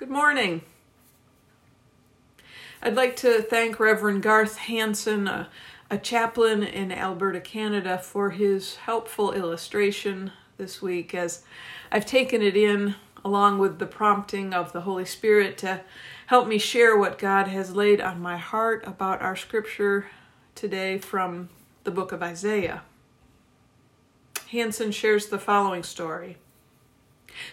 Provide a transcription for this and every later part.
Good morning. I'd like to thank Reverend Garth Hanson, a, a, chaplain in Alberta, Canada, for his helpful illustration this week as I've taken it in along with the prompting of the Holy Spirit to help me share what God has laid on my heart about our scripture today from the book of Isaiah. Hanson shares the following story.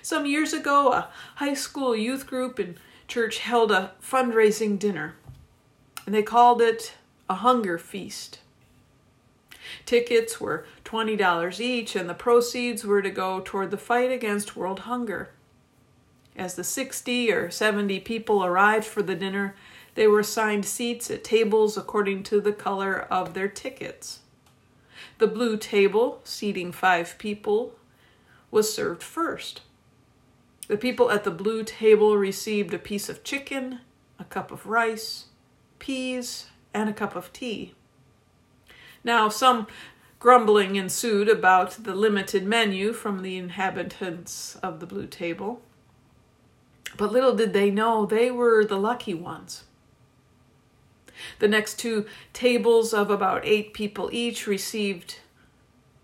Some years ago, a high school youth group in church held a fundraising dinner, and they called it a hunger feast. Tickets were $20 each, and the proceeds were to go toward the fight against world hunger. As the 60 or 70 people arrived for the dinner, they were assigned seats at tables according to the color of their tickets. The blue table, seating five people, was served first. The people at the blue table received a piece of chicken, a cup of rice, peas, and a cup of tea. Now, some grumbling ensued about the limited menu from the inhabitants of the blue table. But little did they know they were the lucky ones. The next two tables of about eight people each received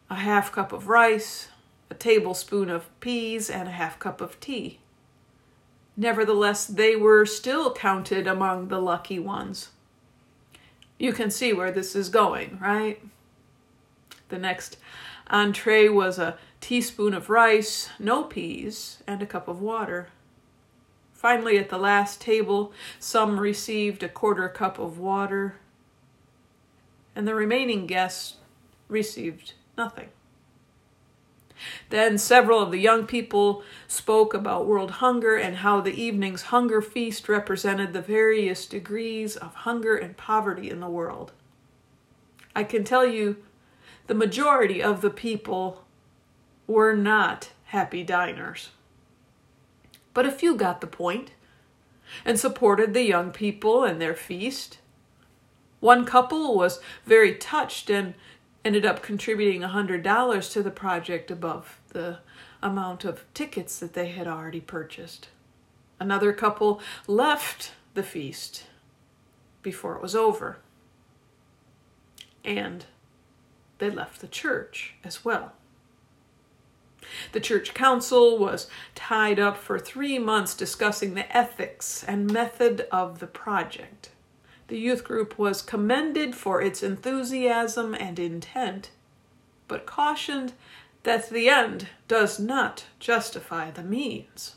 a half cup of rice, a tablespoon of peas, and a half cup of tea. Nevertheless, they were still counted among the lucky ones. You can see where this is going, right? The next entree was a teaspoon of rice, no peas, and a cup of water. Finally, at the last table, some received a quarter cup of water, and the remaining guests received nothing. Then several of the young people spoke about world hunger and how the evening's hunger feast represented the various degrees of hunger and poverty in the world. I can tell you the majority of the people were not happy diners. But a few got the point and supported the young people and their feast. One couple was very touched and ended up contributing $100 to the project above the amount of tickets that they had already purchased. Another couple left the feast before it was over. And they left the church as well. The church council was tied up for three months discussing the ethics and method of the project. The youth group was commended for its enthusiasm and intent, but cautioned that the end does not justify the means.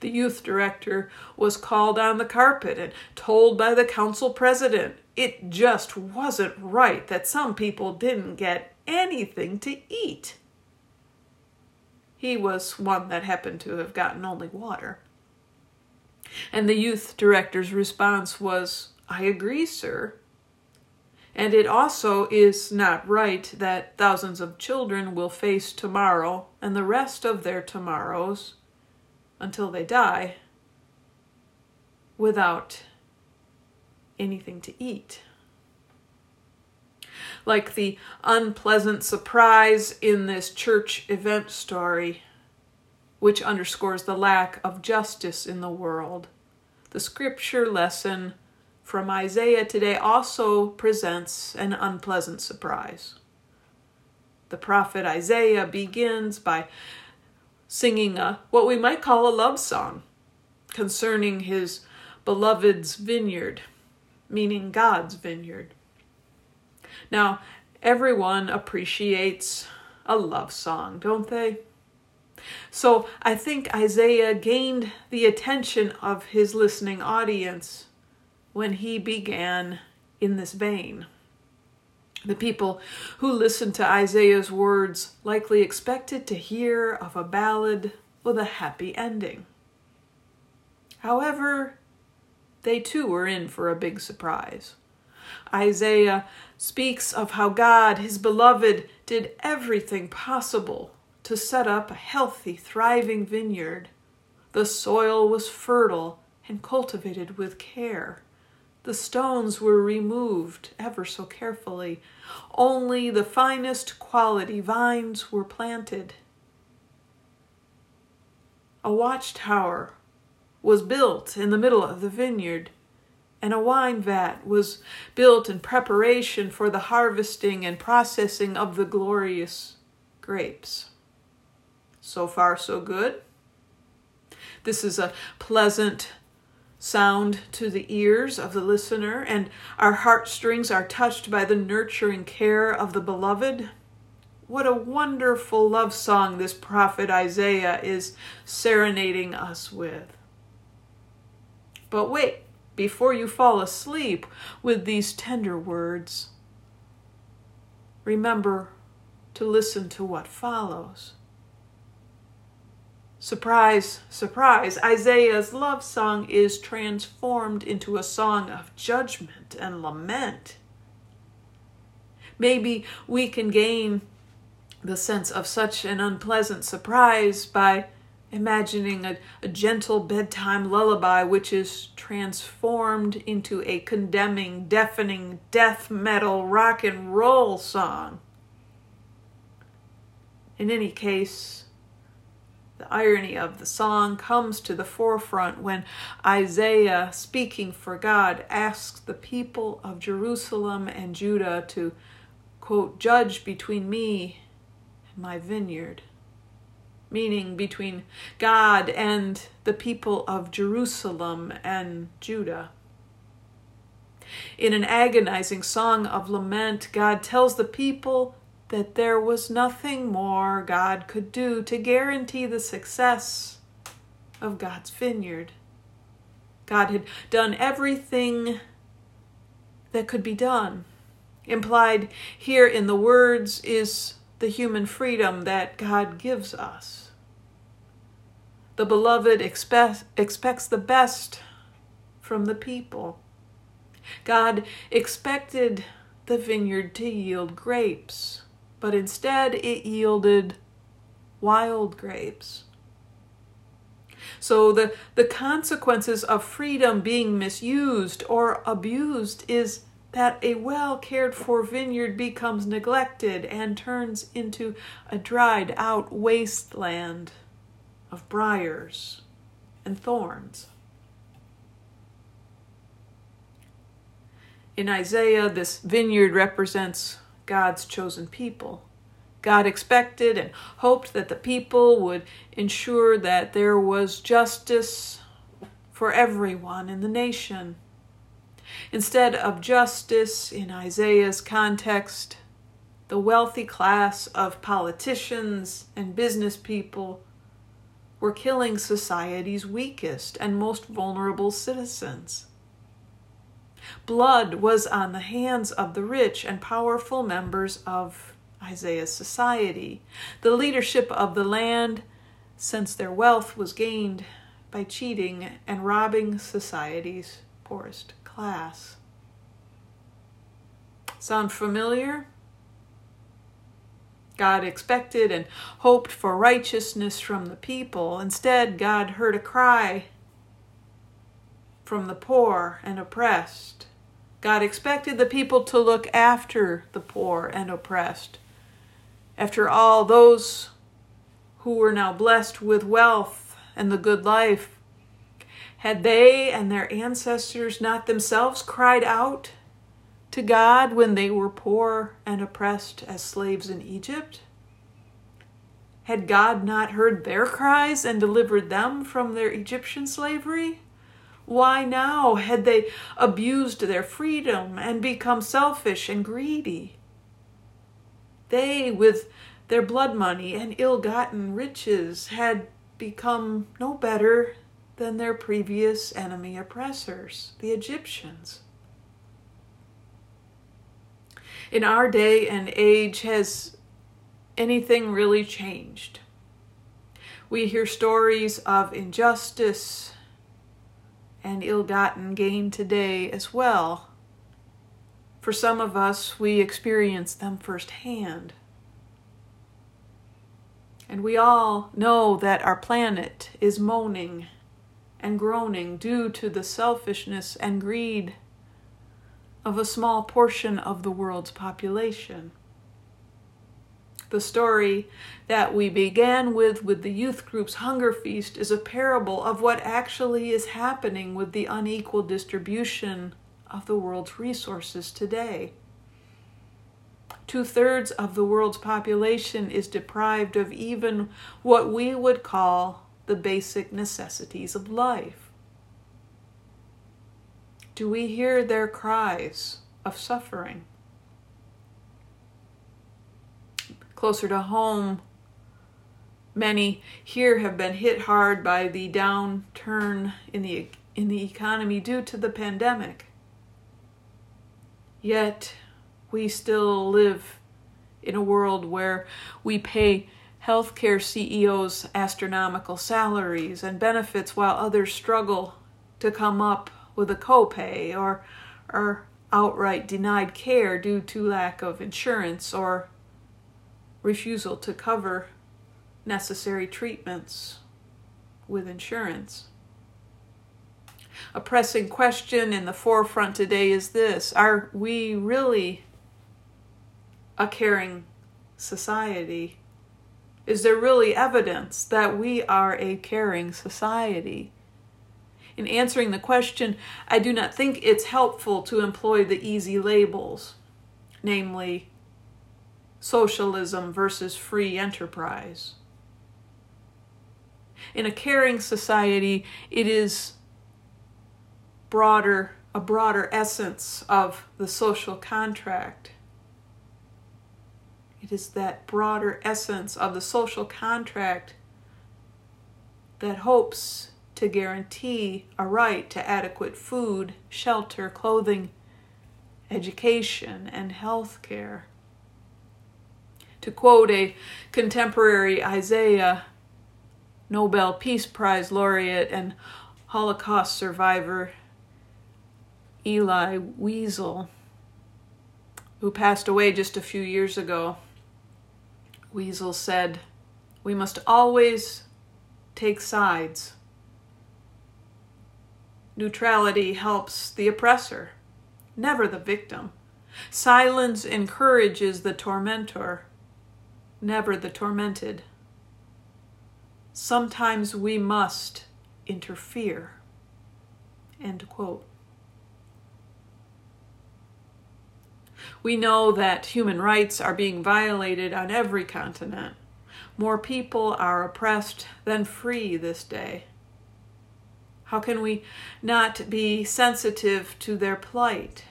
The youth director was called on the carpet and told by the council president it just wasn't right that some people didn't get anything to eat. He was one that happened to have gotten only water. And the youth director's response was, I agree, sir. And it also is not right that thousands of children will face tomorrow and the rest of their tomorrows until they die without anything to eat. Like the unpleasant surprise in this church event story which underscores the lack of justice in the world. The scripture lesson from Isaiah today also presents an unpleasant surprise. The prophet Isaiah begins by singing a what we might call a love song concerning his beloved's vineyard, meaning God's vineyard. Now, everyone appreciates a love song, don't they? So I think Isaiah gained the attention of his listening audience when he began in this vein. The people who listened to Isaiah's words likely expected to hear of a ballad with a happy ending. However, they too were in for a big surprise. Isaiah speaks of how God, his beloved, did everything possible to set up a healthy, thriving vineyard. The soil was fertile and cultivated with care. The stones were removed ever so carefully. Only the finest quality vines were planted. A watchtower was built in the middle of the vineyard, and a wine vat was built in preparation for the harvesting and processing of the glorious grapes. So far, so good. This is a pleasant sound to the ears of the listener, and our heartstrings are touched by the nurturing care of the beloved. What a wonderful love song this prophet Isaiah is serenading us with. But wait, before you fall asleep with these tender words, remember to listen to what follows. Surprise, surprise, Isaiah's love song is transformed into a song of judgment and lament. Maybe we can gain the sense of such an unpleasant surprise by imagining a, a, gentle bedtime lullaby which is transformed into a condemning, deafening death metal rock and roll song. In any case, the irony of the song comes to the forefront when Isaiah, speaking for God, asks the people of Jerusalem and Judah to, quote, judge between me and my vineyard meaning between God and the people of Jerusalem and Judah. In an agonizing song of lament, God tells the people that there was nothing more God could do to guarantee the success of God's vineyard. God had done everything that could be done. Implied here in the words is the human freedom that God gives us. The beloved expect, expects the best from the people. God expected the vineyard to yield grapes, but instead it yielded wild grapes. So the, the consequences of freedom being misused or abused is that a well cared for vineyard becomes neglected and turns into a dried out wasteland of briars and thorns. In Isaiah, this vineyard represents God's chosen people. God expected and hoped that the people would ensure that there was justice for everyone in the nation Instead of justice in Isaiah's context, the wealthy class of politicians and business people were killing society's weakest and most vulnerable citizens. Blood was on the hands of the rich and powerful members of Isaiah's society, the leadership of the land, since their wealth was gained by cheating and robbing society's poorest class. Sound familiar? God expected and hoped for righteousness from the people. Instead, God heard a cry from the poor and oppressed. God expected the people to look after the poor and oppressed. After all, those who were now blessed with wealth and the good life had they and their ancestors not themselves cried out to God when they were poor and oppressed as slaves in Egypt? Had God not heard their cries and delivered them from their Egyptian slavery? Why now had they abused their freedom and become selfish and greedy? They, with their blood money and ill gotten riches, had become no better than their previous enemy oppressors, the Egyptians. In our day and age, has anything really changed? We hear stories of injustice and ill gotten gain today as well. For some of us, we experience them firsthand. And we all know that our planet is moaning and groaning due to the selfishness and greed of a small portion of the world's population. The story that we began with with the youth group's hunger feast is a parable of what actually is happening with the unequal distribution of the world's resources today. Two thirds of the world's population is deprived of even what we would call the basic necessities of life. Do we hear their cries of suffering? Closer to home. Many here have been hit hard by the downturn in the in the economy due to the pandemic. Yet we still live in a world where we pay healthcare CEOs astronomical salaries and benefits while others struggle to come up with a copay or are outright denied care due to lack of insurance or refusal to cover necessary treatments with insurance. A pressing question in the forefront today is this Are we really a caring society? Is there really evidence that we are a caring society? In answering the question, I do not think it's helpful to employ the easy labels, namely socialism versus free enterprise. In a caring society, it is broader a broader essence of the social contract. It is that broader essence of the social contract that hopes to guarantee a right to adequate food, shelter, clothing, education, and health care. To quote a contemporary Isaiah, Nobel Peace Prize laureate and Holocaust survivor Elie Wiesel, who passed away just a few years ago, Wiesel said, We must always take sides. Neutrality helps the oppressor, never the victim. Silence encourages the tormentor never the tormented. Sometimes we must interfere. End quote. We know that human rights are being violated on every continent. More people are oppressed than free this day. How can we not be sensitive to their plight?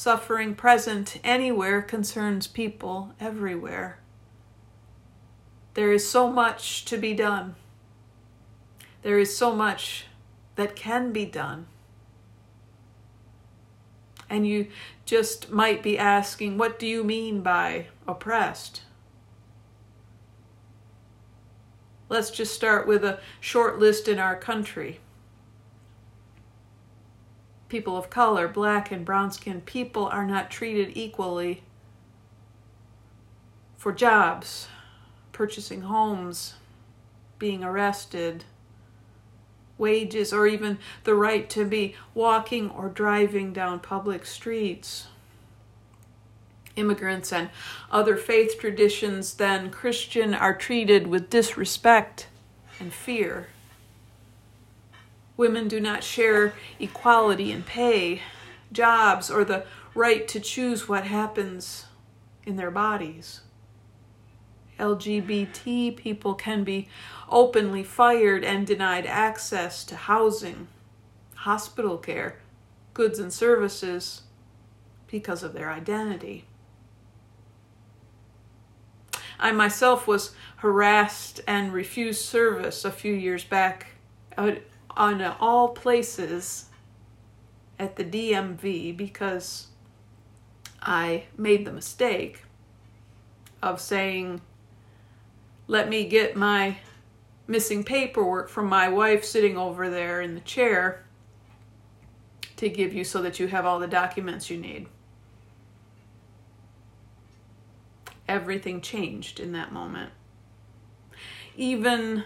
Suffering present anywhere concerns people everywhere. There is so much to be done. There is so much that can be done. And you just might be asking, what do you mean by oppressed? Let's just start with a short list in our country people of color, black and brown skinned people are not treated equally for jobs, purchasing homes, being arrested, wages, or even the right to be walking or driving down public streets. Immigrants and other faith traditions than Christian are treated with disrespect and fear. Women do not share equality in pay, jobs, or the right to choose what happens in their bodies. LGBT people can be openly fired and denied access to housing, hospital care, goods and services because of their identity. I myself was harassed and refused service a few years back uh, on all places at the DMV because I made the mistake of saying, let me get my missing paperwork from my wife sitting over there in the chair to give you so that you have all the documents you need. Everything changed in that moment. Even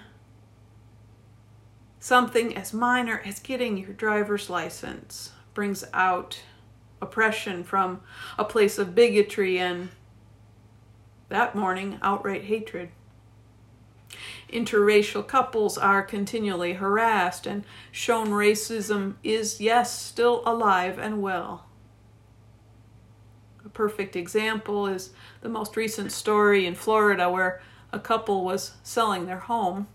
Something as minor as getting your driver's license brings out oppression from a place of bigotry and that morning, outright hatred. Interracial couples are continually harassed and shown racism is, yes, still alive and well. A perfect example is the most recent story in Florida where a couple was selling their home,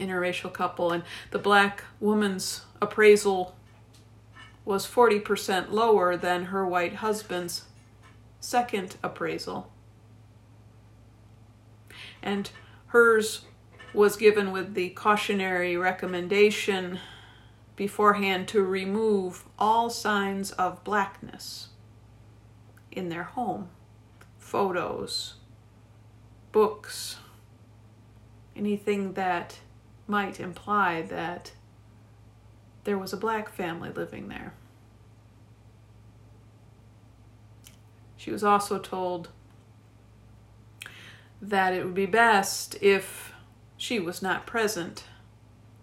interracial couple, and the black woman's appraisal was 40% lower than her white husband's second appraisal. And hers was given with the cautionary recommendation beforehand to remove all signs of blackness in their home photos, books, anything that might imply that there was a black family living there. She was also told that it would be best if she was not present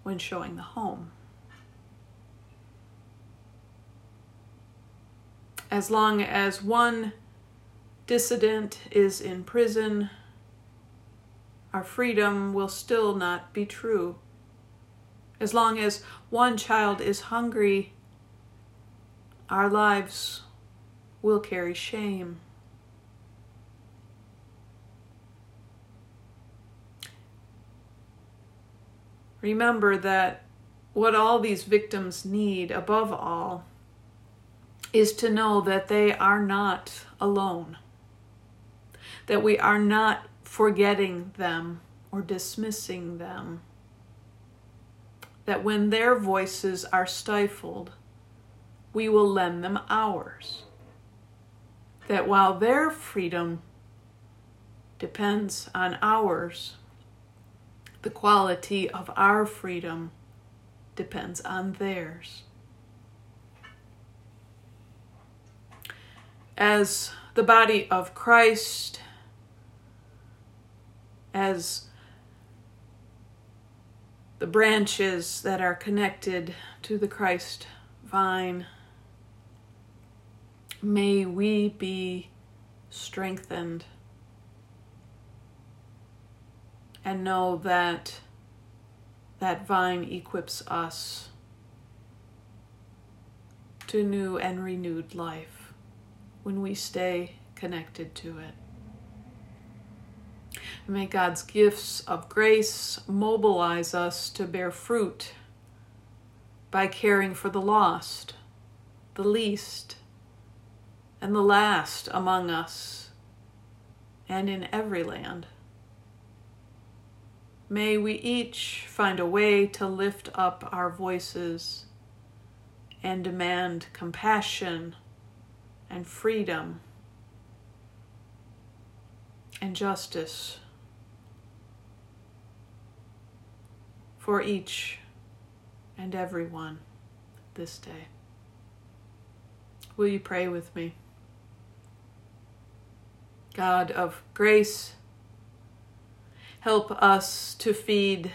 when showing the home. As long as one dissident is in prison, our freedom will still not be true. As long as one child is hungry, our lives will carry shame. Remember that what all these victims need, above all, is to know that they are not alone, that we are not forgetting them or dismissing them, that when their voices are stifled, we will lend them ours, that while their freedom depends on ours, the quality of our freedom depends on theirs. As the body of Christ, as the branches that are connected to the Christ vine, may we be strengthened and know that that vine equips us to new and renewed life when we stay connected to it. May God's gifts of grace mobilize us to bear fruit by caring for the lost, the least, and the last among us and in every land. May we each find a way to lift up our voices and demand compassion and freedom and justice for each and everyone this day. Will you pray with me? God of grace, Help us to feed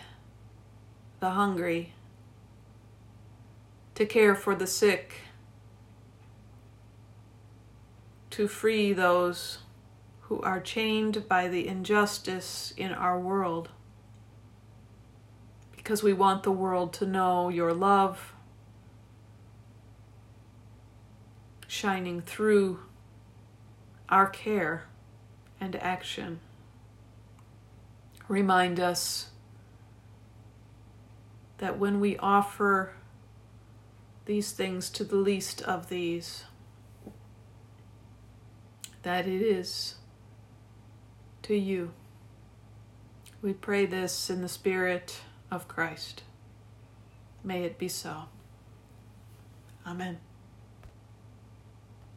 the hungry, to care for the sick, to free those who are chained by the injustice in our world. Because we want the world to know your love shining through our care and action remind us that when we offer these things to the least of these, that it is to you. We pray this in the Spirit of Christ. May it be so. Amen.